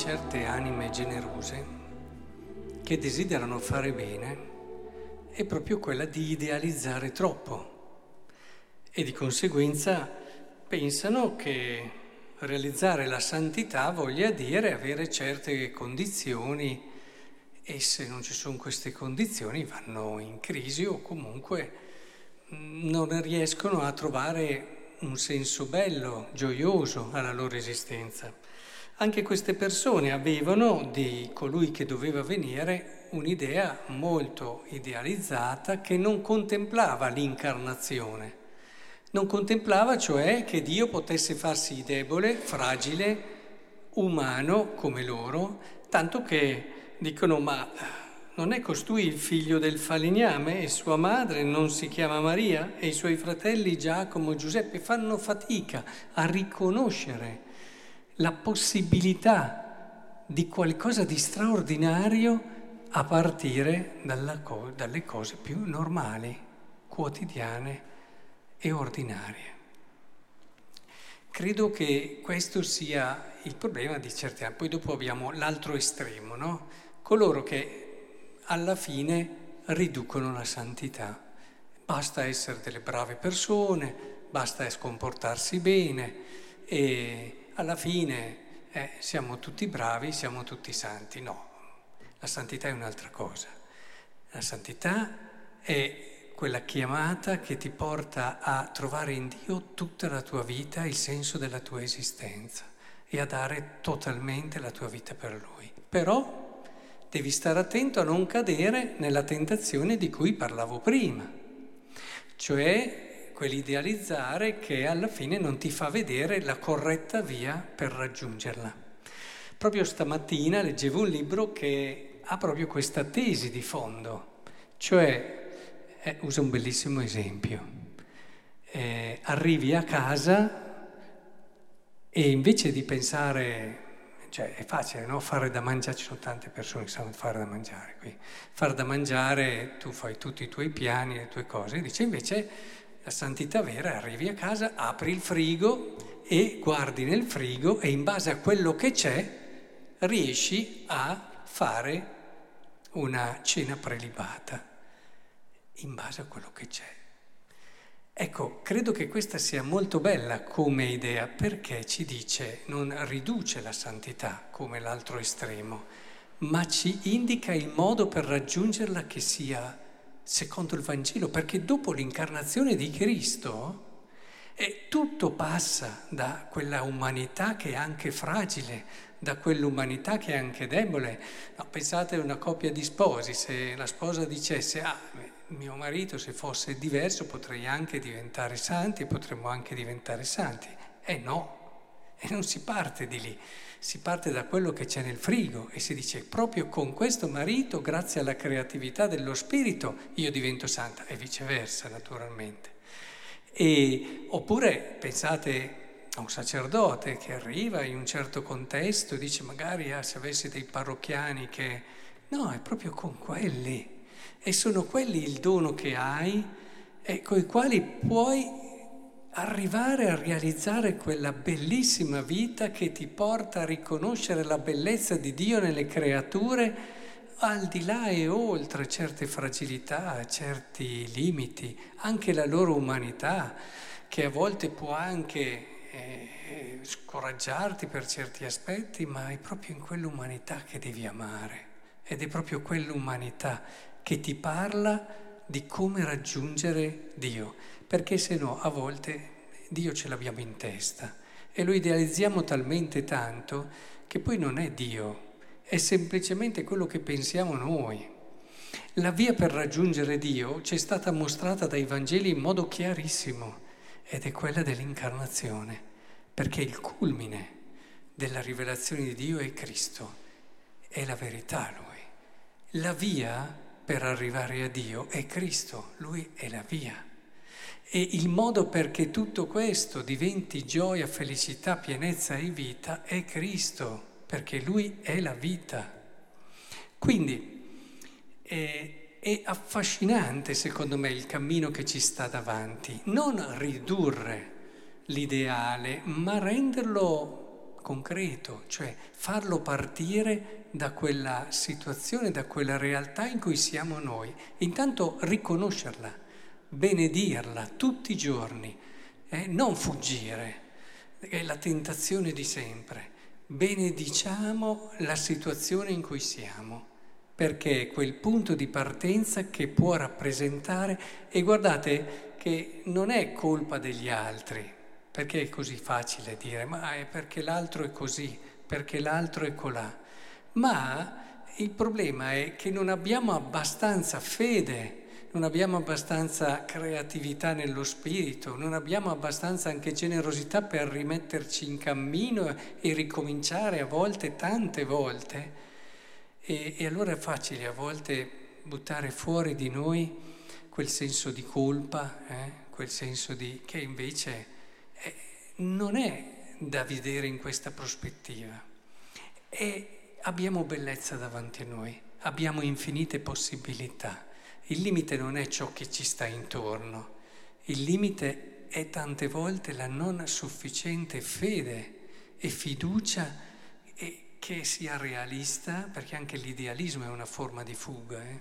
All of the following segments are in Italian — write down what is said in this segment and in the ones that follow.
certe anime generose che desiderano fare bene è proprio quella di idealizzare troppo e di conseguenza pensano che realizzare la santità voglia dire avere certe condizioni e se non ci sono queste condizioni vanno in crisi o comunque non riescono a trovare un senso bello, gioioso alla loro esistenza. Anche queste persone avevano di colui che doveva venire un'idea molto idealizzata che non contemplava l'incarnazione. Non contemplava cioè che Dio potesse farsi debole, fragile, umano come loro, tanto che dicono ma non è costui il figlio del falegname e sua madre non si chiama Maria e i suoi fratelli Giacomo e Giuseppe fanno fatica a riconoscere la possibilità di qualcosa di straordinario a partire co- dalle cose più normali, quotidiane e ordinarie. Credo che questo sia il problema di certi anni. Poi dopo abbiamo l'altro estremo, no? Coloro che alla fine riducono la santità. Basta essere delle brave persone, basta comportarsi bene e alla fine eh, siamo tutti bravi, siamo tutti santi. No, la santità è un'altra cosa. La santità è quella chiamata che ti porta a trovare in Dio tutta la tua vita, il senso della tua esistenza e a dare totalmente la tua vita per Lui. Però devi stare attento a non cadere nella tentazione di cui parlavo prima, cioè quell'idealizzare che alla fine non ti fa vedere la corretta via per raggiungerla. Proprio stamattina leggevo un libro che ha proprio questa tesi di fondo, cioè, eh, usa un bellissimo esempio, eh, arrivi a casa e invece di pensare cioè è facile, no? Fare da mangiare, ci sono tante persone che sanno fare da mangiare qui. Fare da mangiare, tu fai tutti i tuoi piani, le tue cose, dice invece la santità vera, arrivi a casa, apri il frigo e guardi nel frigo e in base a quello che c'è riesci a fare una cena prelibata, in base a quello che c'è. Ecco, credo che questa sia molto bella come idea perché ci dice, non riduce la santità come l'altro estremo, ma ci indica il modo per raggiungerla che sia secondo il Vangelo, perché dopo l'incarnazione di Cristo eh, tutto passa da quella umanità che è anche fragile, da quell'umanità che è anche debole. No, pensate a una coppia di sposi, se la sposa dicesse, ah, mio marito se fosse diverso potrei anche diventare santi, potremmo anche diventare santi. Eh no, e non si parte di lì, si parte da quello che c'è nel frigo e si dice proprio con questo marito, grazie alla creatività dello spirito, io divento santa e viceversa naturalmente. E, oppure pensate a un sacerdote che arriva in un certo contesto e dice magari ah, se avessi dei parrocchiani che... No, è proprio con quelli. E sono quelli il dono che hai e con i quali puoi arrivare a realizzare quella bellissima vita che ti porta a riconoscere la bellezza di Dio nelle creature al di là e oltre certe fragilità, certi limiti, anche la loro umanità, che a volte può anche eh, scoraggiarti per certi aspetti, ma è proprio in quell'umanità che devi amare. Ed è proprio quell'umanità che ti parla di come raggiungere Dio, perché se no a volte Dio ce l'abbiamo in testa e lo idealizziamo talmente tanto che poi non è Dio, è semplicemente quello che pensiamo noi. La via per raggiungere Dio ci è stata mostrata dai Vangeli in modo chiarissimo ed è quella dell'incarnazione, perché il culmine della rivelazione di Dio è Cristo, è la verità Lui. La via per arrivare a Dio è Cristo, Lui è la via. E il modo perché tutto questo diventi gioia, felicità, pienezza e vita è Cristo, perché Lui è la vita. Quindi è, è affascinante, secondo me, il cammino che ci sta davanti. Non ridurre l'ideale, ma renderlo concreto, cioè farlo partire da quella situazione, da quella realtà in cui siamo noi. Intanto riconoscerla, benedirla tutti i giorni, eh? non fuggire, è la tentazione di sempre. Benediciamo la situazione in cui siamo perché è quel punto di partenza che può rappresentare, e guardate che non è colpa degli altri, perché è così facile dire, ma è perché l'altro è così, perché l'altro è colà, ma il problema è che non abbiamo abbastanza fede, non abbiamo abbastanza creatività nello spirito, non abbiamo abbastanza anche generosità per rimetterci in cammino e ricominciare a volte, tante volte e, e allora è facile a volte buttare fuori di noi quel senso di colpa, eh? quel senso di che invece eh, non è da vedere in questa prospettiva. E abbiamo bellezza davanti a noi, abbiamo infinite possibilità. Il limite non è ciò che ci sta intorno, il limite è tante volte la non sufficiente fede e fiducia che sia realista, perché anche l'idealismo è una forma di fuga. Eh?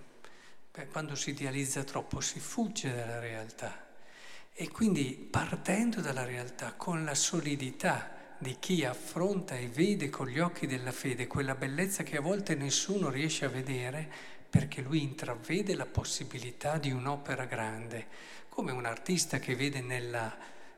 Beh, quando si idealizza troppo si fugge dalla realtà. E quindi partendo dalla realtà, con la solidità di chi affronta e vede con gli occhi della fede quella bellezza che a volte nessuno riesce a vedere, perché lui intravede la possibilità di un'opera grande, come un artista che vede nella,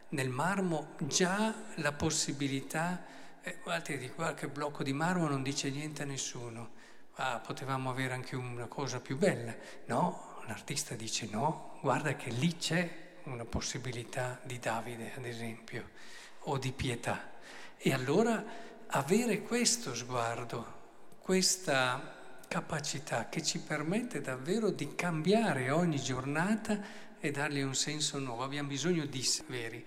nel marmo già la possibilità eh, guardate, di qualche blocco di marmo non dice niente a nessuno. Ah, potevamo avere anche una cosa più bella. No, l'artista dice no, guarda che lì c'è una possibilità di Davide, ad esempio, o di pietà. E allora avere questo sguardo, questa capacità che ci permette davvero di cambiare ogni giornata e dargli un senso nuovo. Abbiamo bisogno di veri.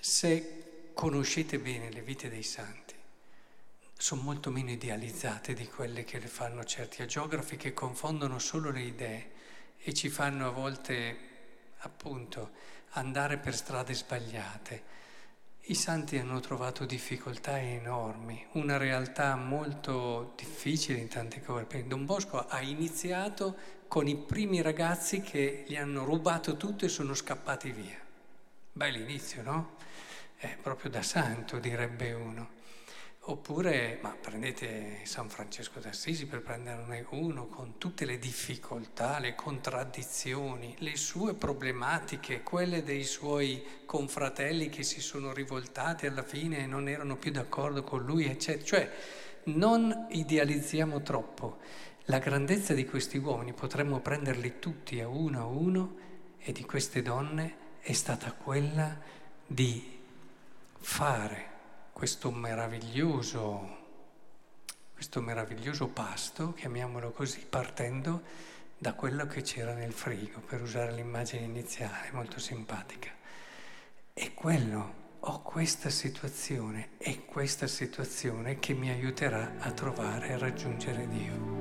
Se conoscete bene le vite dei santi, sono molto meno idealizzate di quelle che le fanno certi agiografi che confondono solo le idee e ci fanno a volte, appunto, andare per strade sbagliate. I santi hanno trovato difficoltà enormi, una realtà molto difficile in tante cose. Don Bosco ha iniziato con i primi ragazzi che gli hanno rubato tutto e sono scappati via. Bell'inizio, no? è proprio da santo, direbbe uno. Oppure, ma prendete San Francesco d'Assisi per prenderne uno con tutte le difficoltà, le contraddizioni, le sue problematiche, quelle dei suoi confratelli che si sono rivoltati alla fine e non erano più d'accordo con lui, eccetera. Cioè, non idealizziamo troppo. La grandezza di questi uomini potremmo prenderli tutti a uno a uno e di queste donne è stata quella di fare questo meraviglioso, questo meraviglioso pasto, chiamiamolo così, partendo da quello che c'era nel frigo, per usare l'immagine iniziale, molto simpatica. E quello, ho questa situazione, è questa situazione che mi aiuterà a trovare e raggiungere Dio.